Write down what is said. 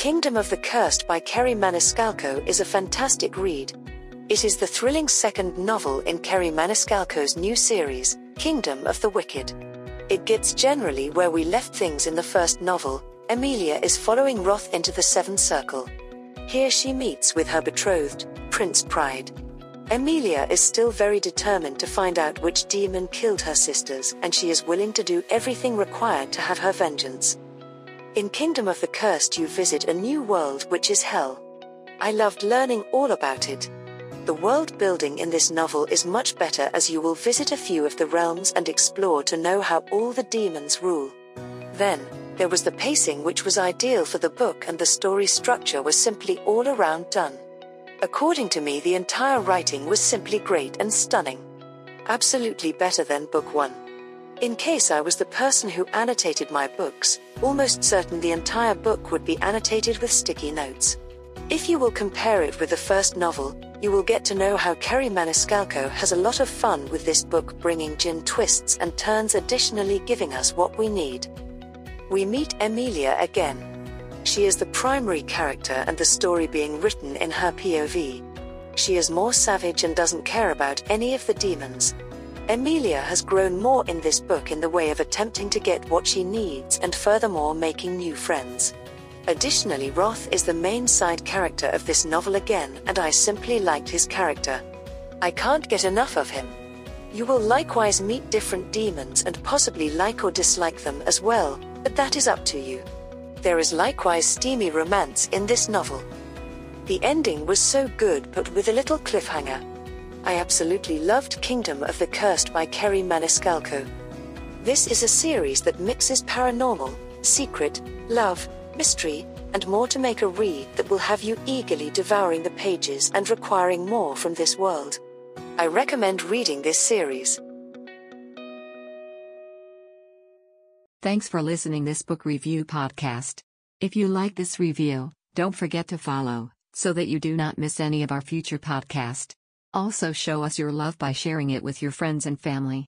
Kingdom of the Cursed by Kerri Maniscalco is a fantastic read. It is the thrilling second novel in Kerri Maniscalco's new series, Kingdom of the Wicked. It gets generally where we left things in the first novel. Emilia is following Wrath into the Seventh Circle. Here she meets with her betrothed, Prince Pride. Emilia is still very determined to find out which demon killed her sisters, and she is willing to do everything required to have her vengeance. In Kingdom of the Cursed, you visit a new world which is Hell. I loved learning all about it. The world building in this novel is much better as you will visit a few of the realms and explore to know how all the demons rule. Then, there was the pacing, which was ideal for the book, and the story structure was simply all around done. According to me, the entire writing was simply great and stunning. Absolutely better than book one. In case I was the person who annotated my books, almost certain the entire book would be annotated with sticky notes. If you will compare it with the first novel, you will get to know how Kerri Maniscalco has a lot of fun with this book, bringing gin twists and turns, additionally, giving us what we need. We meet Emilia again. She is the primary character and the story being written in her POV. She is more savage and doesn't care about any of the demons. Emilia has grown more in this book in the way of attempting to get what she needs and furthermore making new friends. Additionally, Wrath is the main side character of this novel again, and I simply liked his character. I can't get enough of him. You will likewise meet different demons and possibly like or dislike them as well, but that is up to you. There is likewise steamy romance in this novel. The ending was so good but with a little cliffhanger. I absolutely loved Kingdom of the Cursed by Kerri Maniscalco. This is a series that mixes paranormal, secret, love, mystery, and more to make a read that will have you eagerly devouring the pages and requiring more from this world. I recommend reading this series. Thanks for listening this book review podcast. If you like this review, don't forget to follow so that you do not miss any of our future podcast. Also show us your love by sharing it with your friends and family.